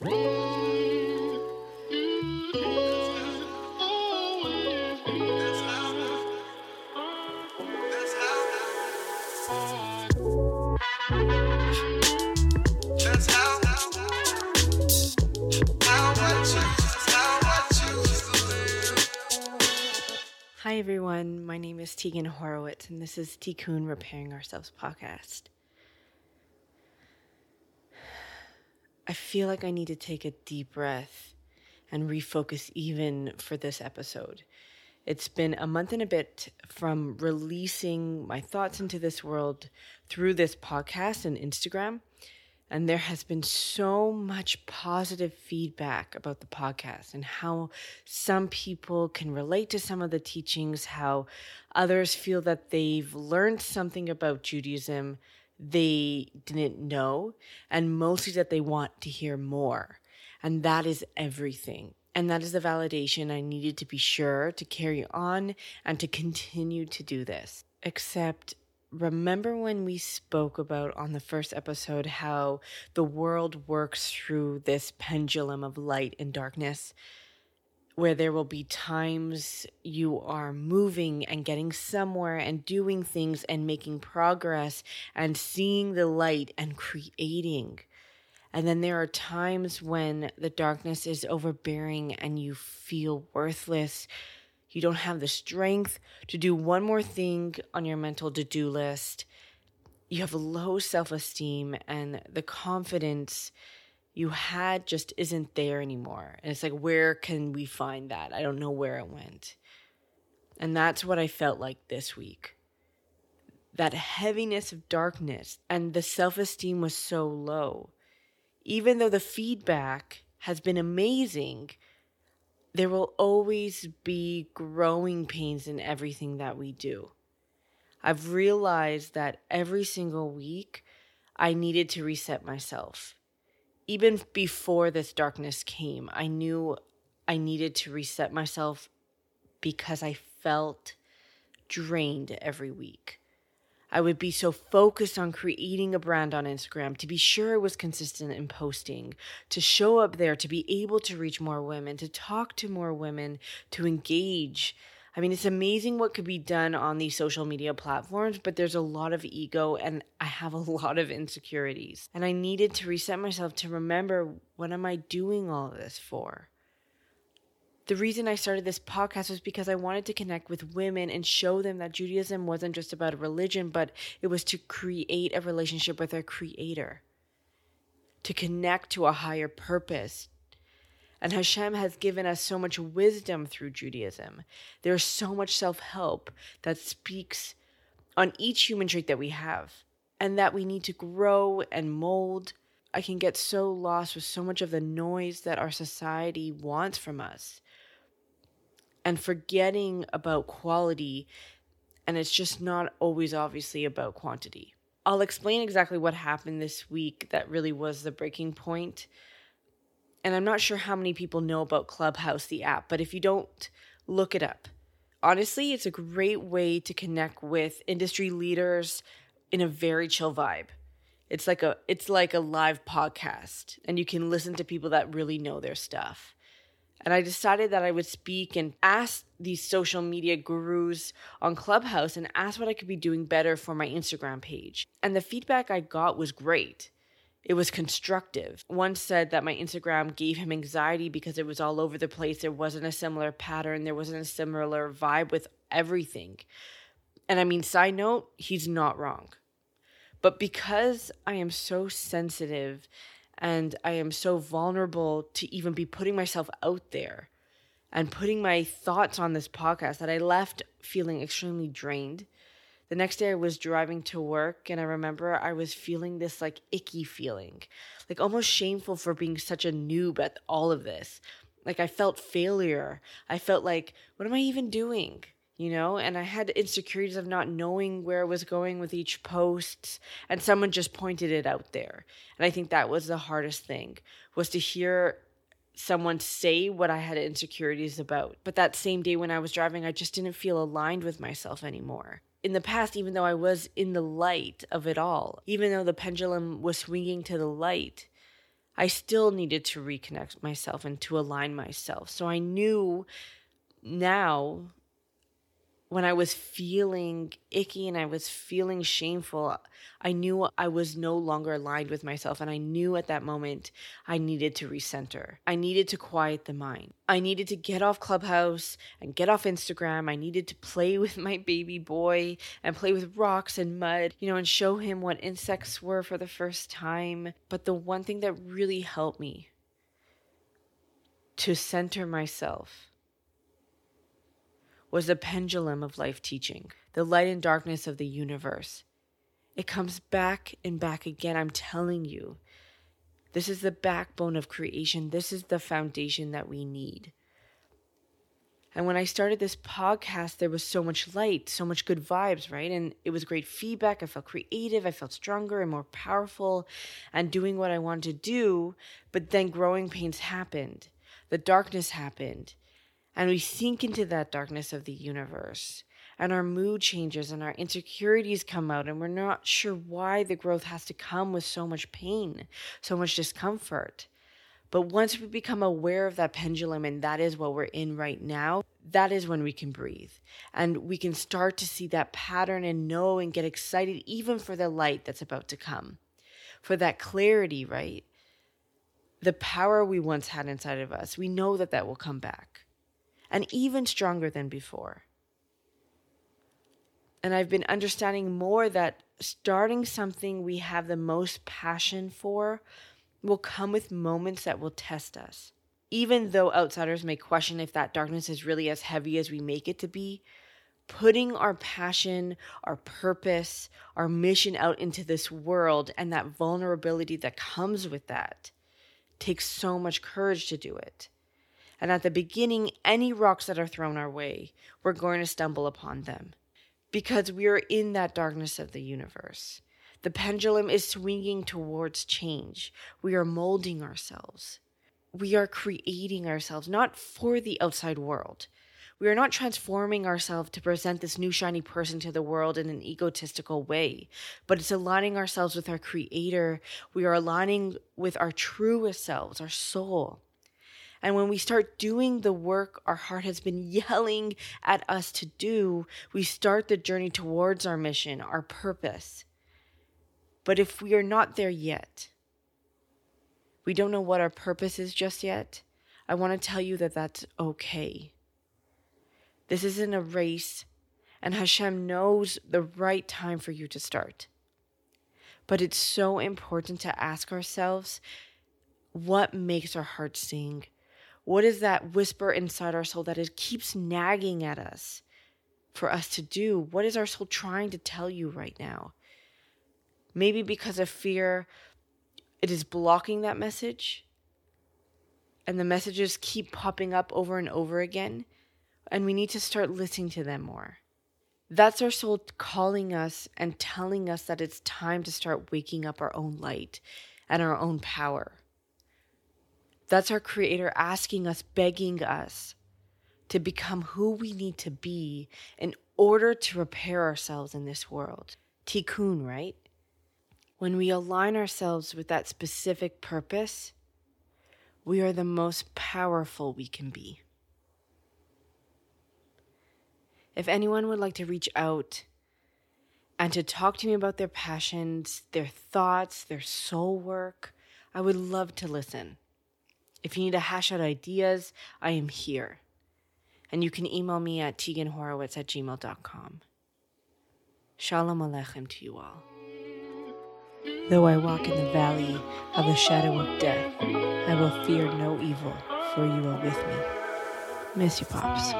Hi, everyone. My name is Tegan Horowitz, and this is Tikkun Repairing Ourselves podcast. I feel like I need to take a deep breath and refocus even for this episode. It's been a month and a bit from releasing my thoughts into this world through this podcast and Instagram. And there has been so much positive feedback about the podcast and how some people can relate to some of the teachings, how others feel that they've learned something about Judaism they didn't know, and mostly that they want to hear more. And that is everything. And that is the validation I needed to be sure to carry on and to continue to do this. Except remember when we spoke about on the first episode how the world works through this pendulum of light and darkness? Where there will be times you are moving and getting somewhere and doing things and making progress and seeing the light and creating. And then there are times when the darkness is overbearing and you feel worthless. You don't have the strength to do one more thing on your mental to do list. You have low self esteem and the confidence you had just isn't there anymore. And it's like, where can we find that? I don't know where it went. And that's what I felt like this week. That heaviness of darkness and the self esteem was so low. Even though the feedback has been amazing, there will always be growing pains in everything that we do. I've realized that every single week I needed to reset myself even before this darkness came, I knew I needed to reset myself because I felt drained every week. I would be so focused on creating a brand on Instagram to be sure it was consistent in posting, to show up there, to be able to reach more women, to talk to more women, to engage I mean, it's amazing what could be done on these social media platforms, but there's a lot of ego and I have a lot of insecurities. And I needed to reset myself to remember what am I doing all this for? The reason I started this podcast was because I wanted to connect with women and show them that Judaism wasn't just about a religion, but it was to create a relationship with our creator, to connect to a higher purpose, and Hashem has given us so much wisdom through Judaism. There's so much self help that speaks on each human trait that we have and that we need to grow and mold. I can get so lost with so much of the noise that our society wants from us and forgetting about quality. And it's just not always obviously about quantity. I'll explain exactly what happened this week that really was the breaking point and I'm not sure how many people know about Clubhouse, the app, but if you don't, look it up. Honestly, it's a great way to connect with industry leaders in a very chill vibe. It's like a it's like a live podcast and you can listen to people that really know their stuff. And I decided that I would speak and ask these social media gurus on Clubhouse and ask what I could be doing better for my Instagram page. And the feedback I got was great it was constructive. One said that my Instagram gave him anxiety because it was all over the place. There wasn't a similar pattern, there wasn't a similar vibe with everything. And I mean, side note, he's not wrong. But because I am so sensitive and I am so vulnerable to even be putting myself out there and putting my thoughts on this podcast, that I left feeling extremely drained the next day I was driving to work and I remember I was feeling this like icky feeling, like almost shameful for being such a noob at all of this. Like I felt failure. I felt like, what am I even doing? You know, and I had insecurities of not knowing where I was going with each post, and someone just pointed it out there. And I think that was the hardest thing was to hear someone say what I had insecurities about. But that same day when I was driving, I just didn't feel aligned with myself anymore in the past, even though I was in the light of it all, even though the pendulum was swinging to the light, I still needed to reconnect myself and to align myself. So I knew now when I was feeling icky and I was feeling shameful, I knew I was no longer aligned with myself. And I knew at that moment I needed to recenter. I needed to quiet the mind. I needed to get off Clubhouse and get off Instagram. I needed to play with my baby boy and play with rocks and mud, you know, and show him what insects were for the first time. But the one thing that really helped me to center myself was the pendulum of life teaching, the light and darkness of the universe. It comes back and back again. I'm telling you, this is the backbone of creation. This is the foundation that we need. And when I started this podcast, there was so much light, so much good vibes, right? And it was great feedback. I felt creative. I felt stronger and more powerful and doing what I wanted to do. But then growing pains happened. The darkness happened and we sink into that darkness of the universe and our mood changes and our insecurities come out and we're not sure why the growth has to come with so much pain so much discomfort. But once we become aware of that pendulum and that is what we're in right now that is when we can breathe. And we can start to see that pattern and know and get excited even for the light that's about to come. For that clarity right? The power we once had inside of us we know that that will come back and even stronger than before. And I've been understanding more that starting something we have the most passion for will come with moments that will test us. Even though outsiders may question if that darkness is really as heavy as we make it to be, putting our passion, our purpose, our mission out into this world and that vulnerability that comes with that takes so much courage to do it. And at the beginning, any rocks that are thrown our way, we're going to stumble upon them because we are in that darkness of the universe. The pendulum is swinging towards change. We are molding ourselves. We are creating ourselves, not for the outside world. We are not transforming ourselves to present this new shiny person to the world in an egotistical way, but it's aligning ourselves with our creator. We are aligning with our truest selves, our soul. And when we start doing the work our heart has been yelling at us to do, we start the journey towards our mission, our purpose. But if we are not there yet, we don't know what our purpose is just yet, I want to tell you that that's okay. This isn't a race, and Hashem knows the right time for you to start. But it's so important to ask ourselves what makes our heart sing? What is that whisper inside our soul that it keeps nagging at us for us to do? What is our soul trying to tell you right now? Maybe because of fear, it is blocking that message, and the messages keep popping up over and over again, and we need to start listening to them more. That's our soul calling us and telling us that it's time to start waking up our own light and our own power. That's our Creator asking us, begging us to become who we need to be in order to repair ourselves in this world. Tikkun, right? When we align ourselves with that specific purpose, we are the most powerful we can be. If anyone would like to reach out and to talk to me about their passions, their thoughts, their soul work, I would love to listen. If you need to hash out ideas, I am here. And you can email me at teganhorowitz at gmail.com. Shalom Aleichem to you all. Though I walk in the valley of the shadow of death, I will fear no evil, for you are with me. Miss you, Pops.